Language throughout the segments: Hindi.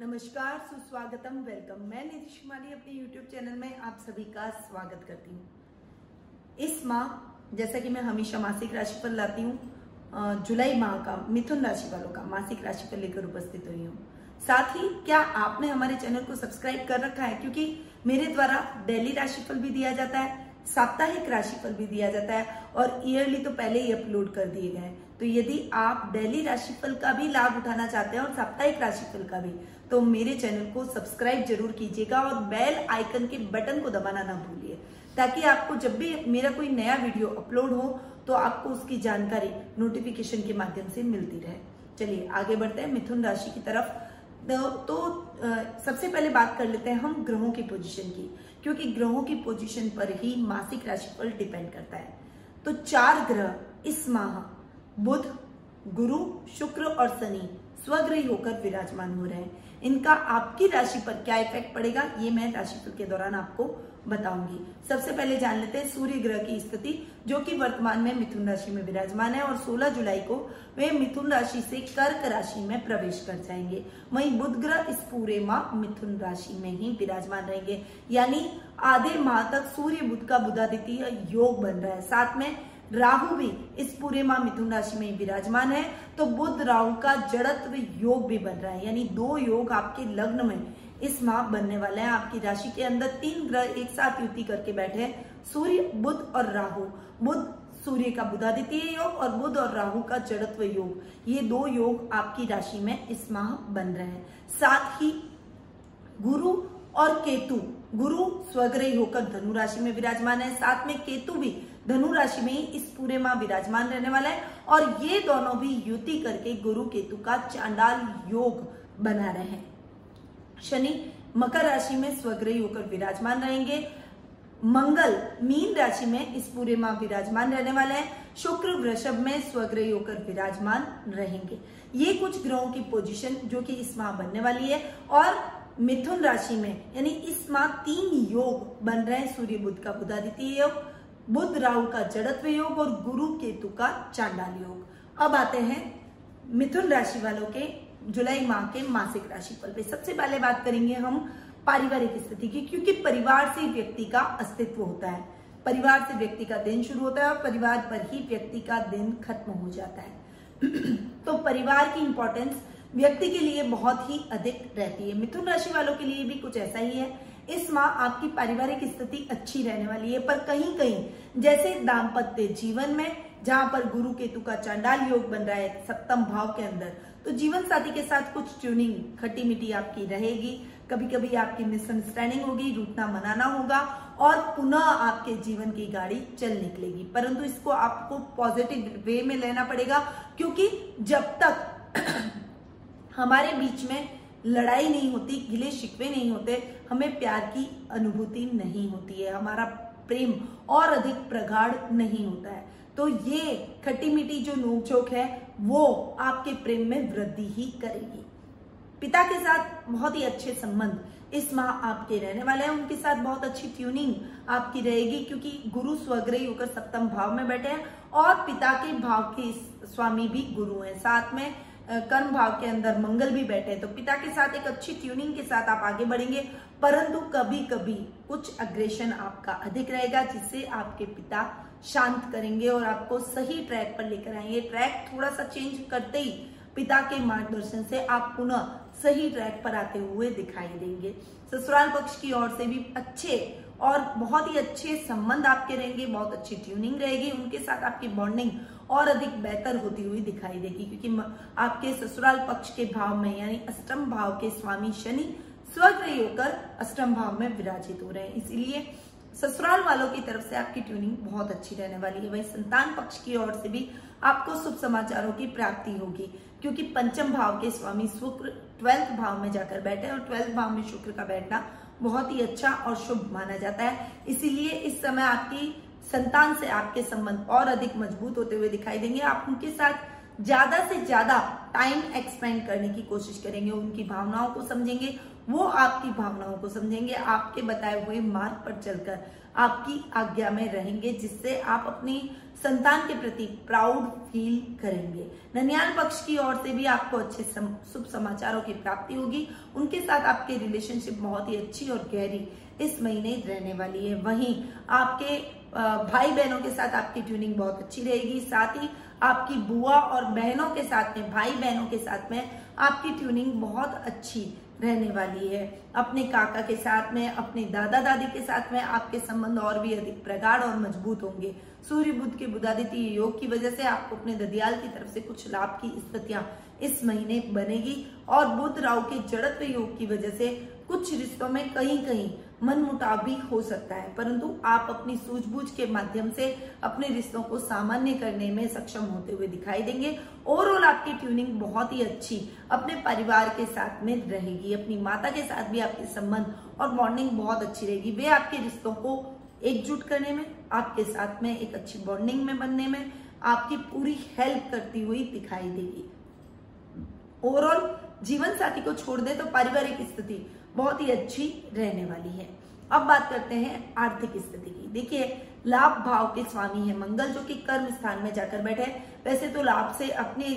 नमस्कार, सुस्वागतम वेलकम मैं नीतीश कुमारी, अपने यूट्यूब चैनल में आप सभी का स्वागत करती हूँ। इस माह, जैसा कि मैं हमेशा मासिक राशि पर लाती हूँ जुलाई माह का, मिथुन राशि वालों का मासिक राशि पर लेकर उपस्थित हुई हूँ। साथ ही, क्या आपने हमारे चैनल को सब्सक्राइब कर रखा है? क्योंकि मेरे द्वारा डेली राशिफल भी दिया जाता है साप्ताहिक राशिफल भी दिया जाता है और ईयरली तो पहले ही अपलोड कर दिए गए तो यदि आप डेली राशिफल का भी लाभ उठाना चाहते हैं और साप्ताहिक राशिफल का भी तो मेरे चैनल को सब्सक्राइब ज़रूर कीजिएगा और बेल आइकन के बटन को दबाना ना भूलिए ताकि आपको जब भी मेरा कोई नया वीडियो अपलोड हो तो आपको उसकी जानकारी नोटिफिकेशन के माध्यम से मिलती रहे। चलिए आगे बढ़ते हैं मिथुन राशि की तरफ़। तो, तो सबसे पहले बात कर लेते हैं हम ग्रहों की पोजीशन की। क्योंकि ग्रहों की पोजीशन पर ही मासिक राशिफल डिपेंड करता है। तो चार ग्रह इस माह, बुध, गुरु, शुक्र और शनि स्वग्रही होकर विराजमान हो रहे हैं। इनका आपकी राशि पर क्या इफ़ेक्ट पड़ेगा, ये मैं राशिफल के दौरान आपको बताऊँगी। सबसे पहले जान लेते हैं सूर्य ग्रह की स्थिति, जो कि वर्तमान में मिथुन राशि में विराजमान है और 16 जुलाई को वे मिथुन राशि से कर्क राशि में प्रवेश कर जाएँगे। वहीं बुध ग्रह इस पूरे माह मिथुन राशि में ही विराजमान रहेंगे। यानी आधे माह तक सूर्य, बुध का बुधादित्य योग बन रहा है। साथ में राहु भी इस पूरे माह मिथुन राशि में विराजमान है। तो बुद्ध राहु का जड़त्व योग भी बन रहा है। यानी दो योग आपके लग्न में इस माह बनने वाले हैं। आपकी राशि के अंदर तीन ग्रह एक साथ युति करके बैठे हैं। सूर्य बुद्ध और राहु। बुद्ध सूर्य का बुधादित्य योग और बुद्ध और राहु का जड़त्व योग। ये दो योग आपकी राशि में इस माह बन रहे हैं। साथ ही गुरु और केतु। गुरु स्वग्रही होकर धनु राशि में विराजमान है। साथ में केतु भी धनु राशि में ही इस पूरे माह विराजमान रहने वाला है और ये दोनों भी युति करके गुरु केतु का चांडाल योग बना रहे हैं। शनि मकर राशि में स्वग्रही होकर विराजमान रहेंगे। मंगल मीन राशि में इस पूरे माह विराजमान रहने वाले हैं। शुक्र वृषभ में स्वग्रही होकर विराजमान रहेंगे। ये कुछ ग्रहों की पोजीशन जो कि इस माह बनने वाली है और मिथुन राशि में, यानी इस माह तीन योग बन रहे हैं। सूर्य बुद्ध का बुधादित्य योग बुद्ध राहु का जड़त्व योग और गुरु केतु का चांडाल योग। अब आते हैं मिथुन राशि वालों के, जुलाई माह के मासिक राशिफल पे। सबसे पहले बात करेंगे हम पारिवारिक स्थिति की, क्योंकि परिवार से व्यक्ति का अस्तित्व होता है। परिवार से व्यक्ति का दिन शुरू होता है और परिवार पर ही व्यक्ति का दिन खत्म हो जाता है। तो परिवार की इंपॉर्टेंस व्यक्ति के लिए बहुत ही अधिक रहती है। मिथुन राशि वालों के लिए भी कुछ ऐसा ही है इस माह आपकी पारिवारिक स्थिति अच्छी रहने वाली है, पर कहीं कहीं जैसे दाम्पत्य जीवन में, जहाँ पर गुरु केतु का चांडाल योग बन रहा है सप्तम भाव के अंदर तो जीवन साथी के साथ कुछ ट्यूनिंग खट्टी मिट्टी आपकी रहेगी। कभी कभी आपकी मिसअंडरस्टैंडिंग होगी रूटना मनाना होगा, और पुनः आपके जीवन की गाड़ी चल निकलेगी। परंतु इसको आपको पॉजिटिव वे में लेना पड़ेगा, क्योंकि जब तक हमारे बीच में लड़ाई नहीं होती, गिले शिकवे नहीं होते, हमें प्यार की अनुभूति नहीं होती है, हमारा प्रेम और अधिक प्रगाढ़ नहीं होता है। तो ये खट्टी मीठी जो नोकझोंक है, वो आपके प्रेम में वृद्धि ही करेगी। पिता के साथ बहुत ही अच्छे संबंध। इस माह आपके रहने वाले हैं, उनके साथ बहुत अच्छी ट्यूनिंग आपकी रहेगी, क्योंकि गुरु स्वग्रही होकर सप्तम भाव में बैठे हैं और पिता के भाव के स्वामी भी गुरु हैं। साथ में कर्म भाव के अंदर मंगल भी बैठे हैं। तो पिता के साथ एक अच्छी ट्यूनिंग के साथ आप आगे बढ़ेंगे, परंतु कभी कभी कुछ अग्रेशन आपका अधिक रहेगा, जिससे आपके पिता शांत करेंगे और आपको सही ट्रैक पर लेकर आएँगे। ट्रैक थोड़ा सा चेंज करते ही पिता के मार्गदर्शन से आप पुनः सही ट्रैक पर आते हुए दिखाई देंगे। ससुराल पक्ष की ओर से भी अच्छे और बहुत ही अच्छे संबंध आपके रहेंगे, बहुत अच्छी ट्यूनिंग रहेगी। उनके साथ आपकी बॉन्डिंग और अधिक बेहतर होती हुई दिखाई देगी, क्योंकि आपके ससुराल पक्ष के भाव में, यानी अष्टम भाव के स्वामी शनि स्वग्रही होकर अष्टम भाव में विराजित हो रहे हैं। इसीलिए ससुराल वालों की तरफ़ से आपकी ट्यूनिंग बहुत अच्छी रहने वाली है। वही संतान पक्ष की ओर से भी आपको शुभ समाचारों की प्राप्ति होगी, क्योंकि पंचम भाव के स्वामी शुक्र ट्वेल्थ भाव में जाकर बैठे और ट्वेल्थ भाव में शुक्र का बैठना बहुत ही अच्छा और शुभ माना जाता है। इसीलिए इस समय आपकी संतान से आपके संबंध और अधिक मज़बूत होते हुए दिखाई देंगे। आप उनके साथ ज़्यादा से ज़्यादा टाइम एक्सपेंड करने की कोशिश करेंगे उनकी भावनाओं को समझेंगे वो आपकी भावनाओं को समझेंगे आपके बताए हुए मार्ग पर चलकर आपकी आज्ञा में रहेंगे जिससे आप अपनी संतान के प्रति प्राउड फील करेंगे। ननियाल पक्ष की ओर से भी आपको अच्छे सम, शुभ समाचारों की प्राप्ति होगी। उनके साथ आपके रिलेशनशिप बहुत ही अच्छी और गहरी इस महीने रहने वाली है। वहीं आपके भाई बहनों के साथ आपकी ट्यूनिंग बहुत अच्छी रहेगी। साथ ही आपकी बुआ और बहनों के साथ में भाई बहनों के साथ में आपकी ट्यूनिंग बहुत अच्छी रहने वाली है। अपने काका के साथ में, अपने दादा दादी के साथ में आपके संबंध और भी अधिक प्रगाढ़ और मज़बूत होंगे। सूर्य बुद्ध के बुधादित्य योग की वजह से आपको अपने ददियाल की तरफ़ से कुछ लाभ की स्थितियाँ इस महीने बनेगी और बुध राव के जड़त्व योग की वजह से कुछ रिश्तों में कहीं कहीं मन मुटाव भी हो सकता है। परंतु आप अपनी सूझबूझ के माध्यम से अपने रिश्तों को सामान्य करने में सक्षम होते हुए दिखाई देंगे। ओवरऑल आपकी ट्यूनिंग बहुत ही अच्छी, अपने परिवार के साथ में रहेगी, अपनी माता के साथ भी आपके संबंध और बॉन्डिंग बहुत अच्छी रहेगी। वे आपके रिश्तों को एकजुट करने में, आपके साथ में एक अच्छी बॉन्डिंग में बनने में, आपकी पूरी हेल्प करती हुई दिखाई देगी। ओवरऑल जीवन साथी को छोड़ दे तो पारिवारिक स्थिति बहुत ही अच्छी रहने वाली है। अब बात करते हैं आर्थिक स्थिति की। देखिए, लाभ भाव के स्वामी है मंगल, जो कि कर्म स्थान में जाकर बैठे वैसे तो लाभ से अपने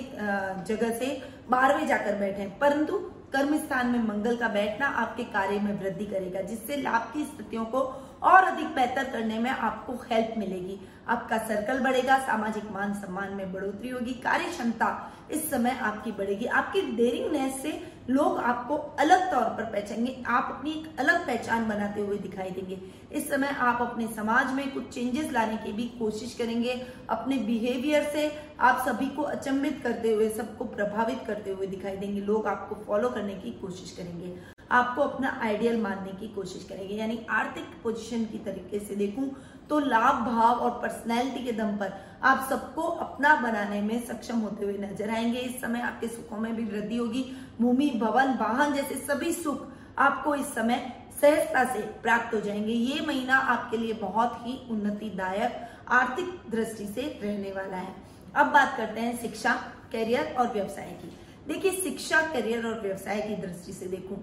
जगह से बारहवें जाकर बैठे परंतु कर्म स्थान में मंगल का बैठना आपके कार्य में वृद्धि करेगा, जिससे लाभ की स्थितियों को और अधिक बेहतर करने में आपको हेल्प मिलेगी। आपका सर्कल बढ़ेगा, सामाजिक मान सम्मान में बढ़ोतरी होगी कार्य क्षमता इस समय आपकी बढ़ेगी। आपकी डेरिंगनेस से लोग आपको अलग तौर पर पहचानेंगे। आप अपनी एक अलग पहचान बनाते हुए दिखाई देंगे। इस समय आप अपने समाज में कुछ चेंजेस लाने की भी कोशिश करेंगे। अपने बिहेवियर से आप सभी को अचंबित करते हुए, सबको प्रभावित करते हुए दिखाई देंगे। लोग आपको फॉलो करने की कोशिश करेंगे। आपको अपना आइडियल मानने की कोशिश करेंगे। यानी आर्थिक पोजीशन की तरीके से देखूँ तो लाभ, भाव और पर्सनैलिटी के दम पर आप सबको अपना बनाने में सक्षम होते हुए नज़र आएँगे। इस समय आपके सुखों में भी वृद्धि होगी। भूमि, भवन, वाहन जैसे सभी सुख आपको इस समय सहजता से प्राप्त हो जाएँगे। ये महीना आपके लिए बहुत ही उन्नतिदायक, आर्थिक दृष्टि से रहने वाला है। अब बात करते हैं शिक्षा करियर और व्यवसाय की। देखिए, शिक्षा करियर और व्यवसाय की दृष्टि से देखूँ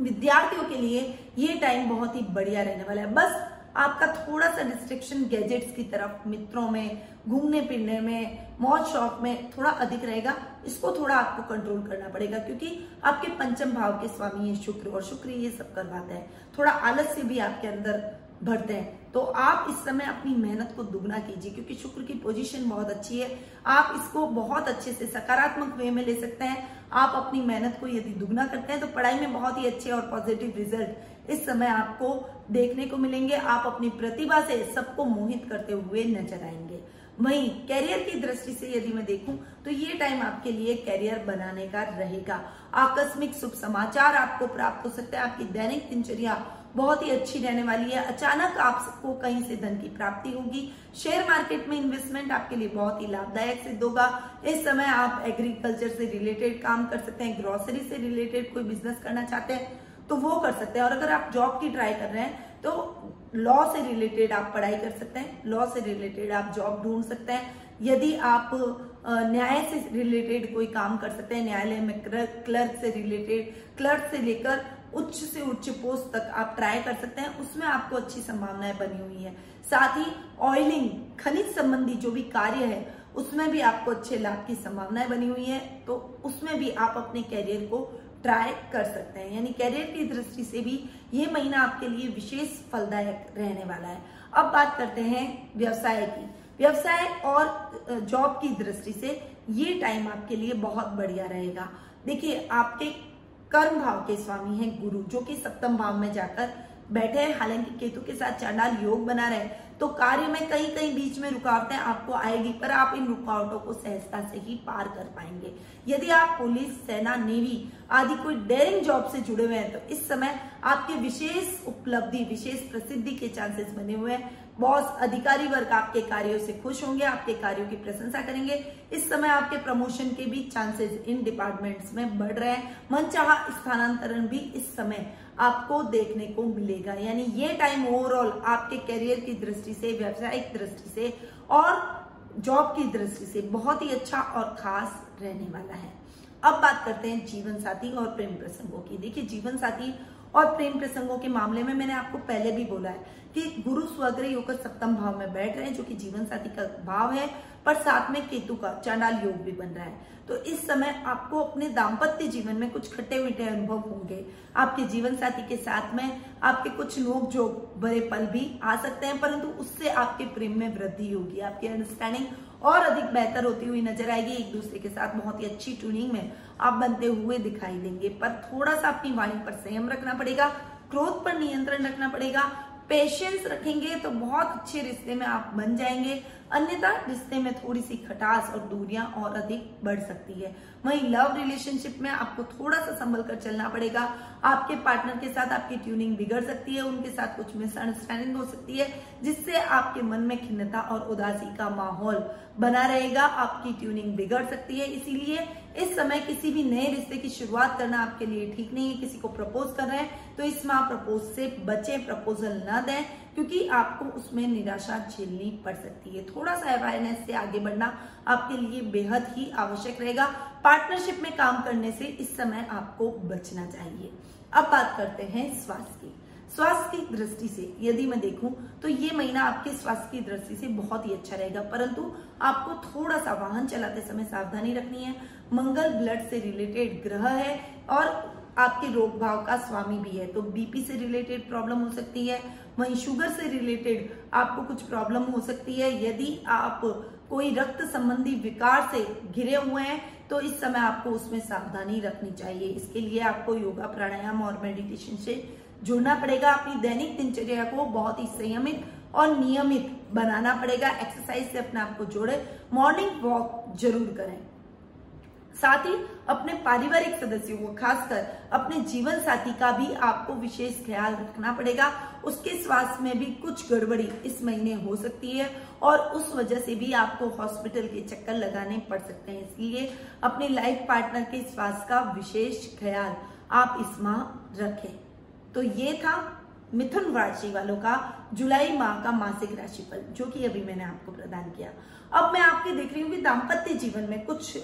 विद्यार्थियों के लिए ये टाइम बहुत ही बढ़िया रहने वाला है। बस आपका थोड़ा सा डिस्ट्रिक्शन गैजेट्स की तरफ़, मित्रों में घूमने फिरने में मौज शौक में थोड़ा अधिक रहेगा। इसको थोड़ा आपको कंट्रोल करना पड़ेगा क्योंकि आपके पंचम भाव के स्वामी है, शुक्र और शुक्र ये सब करवाता है। थोड़ा आलस्य भी आपके अंदर भरते हैं। तो आप इस समय अपनी मेहनत को दुगना कीजिए क्योंकि शुक्र की पोजीशन बहुत अच्छी है। आप इसको बहुत अच्छे से सकारात्मक वे में ले सकते हैं। आप अपनी मेहनत को यदि दुगना करते हैं तो पढ़ाई में बहुत ही अच्छे और पॉजिटिव रिज़ल्ट इस समय आपको देखने को मिलेंगे। आप अपनी प्रतिभा से सबको मोहित करते हुए नज़र आएँगे। वहीं कैरियर की दृष्टि से यदि मैं देखूँ तो ये टाइम आपके लिए कैरियर बनाने का रहेगा। आकस्मिक शुभ समाचार आपको प्राप्त हो सकता है। आपकी दैनिक दिनचर्या बहुत ही अच्छी रहने वाली है। अचानक आपको कहीं से धन की प्राप्ति होगी। शेयर मार्केट में इन्वेस्टमेंट आपके लिए बहुत ही लाभदायक सिद्ध होगा। इस समय आप एग्रीकल्चर से रिलेटेड काम कर सकते हैं। ग्रोसरी से रिलेटेड कोई बिज़नेस करना चाहते हैं तो वो कर सकते हैं। और अगर आप जॉब की ट्राई कर रहे हैं तो लॉ से रिलेटेड आप पढ़ाई कर सकते हैं लॉ से रिलेटेड आप जॉब ढूंढ सकते हैं, यदि आप न्याय से रिलेटेड कोई काम कर सकते हैं, न्यायालय में क्लर्क से रिलेटेड क्लर्क से लेकर उच्च से उच्च पोस्ट तक आप ट्राई कर सकते हैं, उसमें आपको अच्छी संभावनाएँ बनी हुई है। साथ ही ऑयलिंग खनिज संबंधी जो भी कार्य है, उसमें भी आपको अच्छे लाभ की संभावनाएँ बनी हुई है तो उसमें भी आप अपने कैरियर को ट्राई कर सकते हैं। यानी कैरियर की दृष्टि से भी ये महीना आपके लिए विशेष फलदायक रहने वाला है। अब बात करते हैं व्यवसाय की। व्यवसाय और जॉब की दृष्टि से ये टाइम आपके लिए बहुत बढ़िया रहेगा। देखिए, आपके कर्म भाव के स्वामी हैं गुरु, जो कि सप्तम भाव में जाकर बैठे हैं। हालाँकि केतु के साथ चांडाल योग बना रहे तो कार्य में कई कई बीच में रुकावटें आपको आएगी, पर आप इन रुकावटों को सहजता से ही पार कर पाएँगे। यदि आप पुलिस, सेना, नेवी आदि कोई डेयरिंग जॉब से जुड़े हुए हैं तो इस समय आपके विशेष उपलब्धि, विशेष प्रसिद्धि के चांसेस बने हुए हैं। बॉस अधिकारी वर्ग आपके कार्यों से खुश होंगे, आपके कार्यों की प्रशंसा करेंगे। इस समय आपके प्रमोशन के भी चांसेस इन डिपार्टमेंट्स में बढ़ रहे हैं। मनचाहा स्थानांतरण भी इस समय आपको देखने को मिलेगा। यानी ये टाइम ओवरऑल आपके करियर की दृष्टि से, व्यवसायिक दृष्टि से और जॉब की दृष्टि से बहुत ही अच्छा और खास रहने वाला है। अब बात करते हैं जीवन साथी और प्रेम प्रसंगों की। देखिए जीवन साथी और प्रेम प्रसंगों के मामले में मैंने आपको पहले भी बोला है कि गुरु स्वग्रह होकर सप्तम भाव में बैठ रहे हैं, जो कि जीवन साथी का भाव है, पर साथ में केतु का चांडाल योग भी बन रहा है। तो इस समय आपको अपने दाम्पत्य जीवन में कुछ खट्टे मीठे अनुभव होंगे। आपके जीवन साथी के साथ में आपके कुछ लोग जो बड़े पल भी आ सकते हैं, परंतु उससे आपके प्रेम में वृद्धि होगी। आपकी अंडरस्टैंडिंग और अधिक बेहतर होती हुई नज़र आएगी। एक दूसरे के साथ बहुत ही अच्छी ट्यूनिंग में आप बनते हुए दिखाई देंगे। पर थोड़ा सा अपनी वाणी पर संयम रखना पड़ेगा, क्रोध पर नियंत्रण रखना पड़ेगा पेशेंस रखेंगे तो बहुत अच्छे रिश्ते में आप बन जाएँगे। अन्यथा रिश्ते में थोड़ी सी खटास और दूरियाँ और अधिक बढ़ सकती है। वहीं लव रिलेशनशिप में आपको थोड़ा सा संभल कर चलना पड़ेगा। आपके पार्टनर के साथ आपकी ट्यूनिंग बिगड़ सकती है, उनके साथ कुछ मिसअंडरस्टैंडिंग हो सकती है, जिससे आपके मन में खिन्नता और उदासी का माहौल बना रहेगा। आपकी ट्यूनिंग बिगड़ सकती है, इसीलिए इस समय किसी भी नए रिश्ते की शुरुआत करना आपके लिए ठीक नहीं है, किसी को प्रपोज कर रहे हैं तो इस माह प्रपोज से बचे प्रपोजल न दें, क्योंकि आपको उसमें निराशा झेलनी पड़ सकती है। थोड़ा सा अवेयरनेस से आगे बढ़ना आपके लिए बेहद ही आवश्यक रहेगा। पार्टनरशिप में काम करने से इस समय आपको बचना चाहिए। अब बात करते हैं स्वास्थ्य की। स्वास्थ्य की दृष्टि से यदि मैं देखूँ तो ये महीना आपके स्वास्थ्य की दृष्टि से बहुत ही अच्छा रहेगा, परंतु आपको थोड़ा सा वाहन चलाते समय सावधानी रखनी है। मंगल ब्लड से रिलेटेड ग्रह है और आपके रोग भाव का स्वामी भी है। तो बीपी से रिलेटेड प्रॉब्लम हो सकती है, वहीं शुगर से रिलेटेड आपको कुछ प्रॉब्लम हो सकती है। यदि आप कोई रक्त संबंधी विकार से घिरे हुए हैं तो इस समय आपको उसमें सावधानी रखनी चाहिए। इसके लिए आपको योगा प्राणायाम और मेडिटेशन से जुड़ना पड़ेगा। अपनी दैनिक दिनचर्या को बहुत ही संयमित और नियमित बनाना पड़ेगा। एक्सरसाइज से अपने आप को जोड़े। मॉर्निंग वॉक ज़रूर करें। साथ ही अपने पारिवारिक सदस्यों को, खासकर अपने जीवन साथी का भी आपको विशेष ख्याल रखना पड़ेगा। उसके स्वास्थ्य में भी कुछ गड़बड़ी इस महीने हो सकती है और उस वजह से भी आपको हॉस्पिटल के चक्कर लगाने पड़ सकते हैं। इसलिए अपने लाइफ पार्टनर के स्वास्थ्य का विशेष ख्याल आप इस माह रखें। तो ये था मिथुन राशि वालों का जुलाई माह का मासिक राशिफल, जो कि अभी मैंने आपको प्रदान किया। अब मैं आपके देख रही हूँ कि दाम्पत्य जीवन में कुछ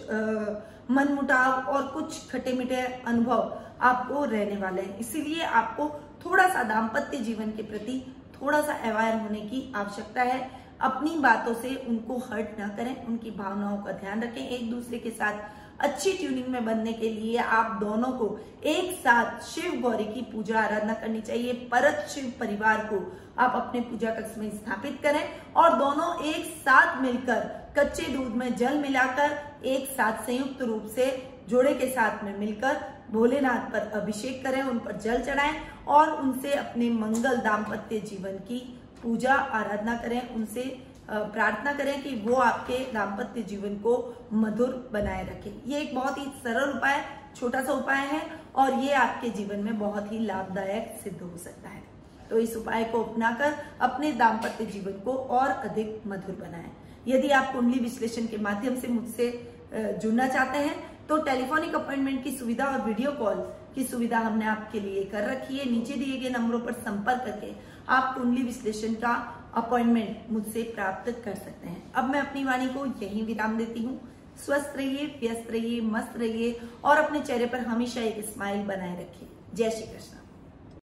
मनमुटाव और कुछ खटे मीठे अनुभव आपको रहने वाले हैं। इसीलिए आपको थोड़ा सा दाम्पत्य जीवन के प्रति थोड़ा सा अवायर होने की आवश्यकता है। अपनी बातों से उनको हर्ट ना करें, उनकी भावनाओं का ध्यान रखें एक दूसरे के साथ। अच्छी ट्यूनिंग में बनने के लिए आप दोनों को एक साथ शिव गौरी की पूजा आराधना करनी चाहिए। परत शिव परिवार को आप अपने पूजा कक्ष में स्थापित करें और दोनों एक साथ मिलकर कच्चे दूध में जल मिलाकर एक साथ संयुक्त रूप से जोड़े के साथ में मिलकर भोलेनाथ पर अभिषेक करें, उन पर जल चढ़ाएँ और उनसे अपने मंगल दाम्पत्य जीवन की पूजा आराधना करें। उनसे प्रार्थना करें कि वो आपके दाम्पत्य जीवन को मधुर बनाए रखे। ये एक बहुत ही सरल उपाय, छोटा सा उपाय है और ये आपके जीवन में बहुत ही लाभदायक सिद्ध हो सकता है। तो इस उपाय को अपनाकर अपने दाम्पत्य जीवन को और अधिक मधुर बनाएँ। यदि आप कुंडली विश्लेषण के माध्यम से मुझसे जुड़ना चाहते हैं तो टेलीफोनिक अपॉइंटमेंट की सुविधा और वीडियो कॉल की सुविधा हमने आपके लिए कर रखी है। नीचे दिए गए नंबरों पर संपर्क करके आप कुंडली विश्लेषण का अपॉइंटमेंट मुझसे प्राप्त कर सकते हैं। अब मैं अपनी वाणी को यही विराम देती हूँ। स्वस्थ रहिए, व्यस्त रहिए, मस्त रहिए और अपने चेहरे पर हमेशा एक स्माइल बनाए रखिए। जय श्री कृष्ण।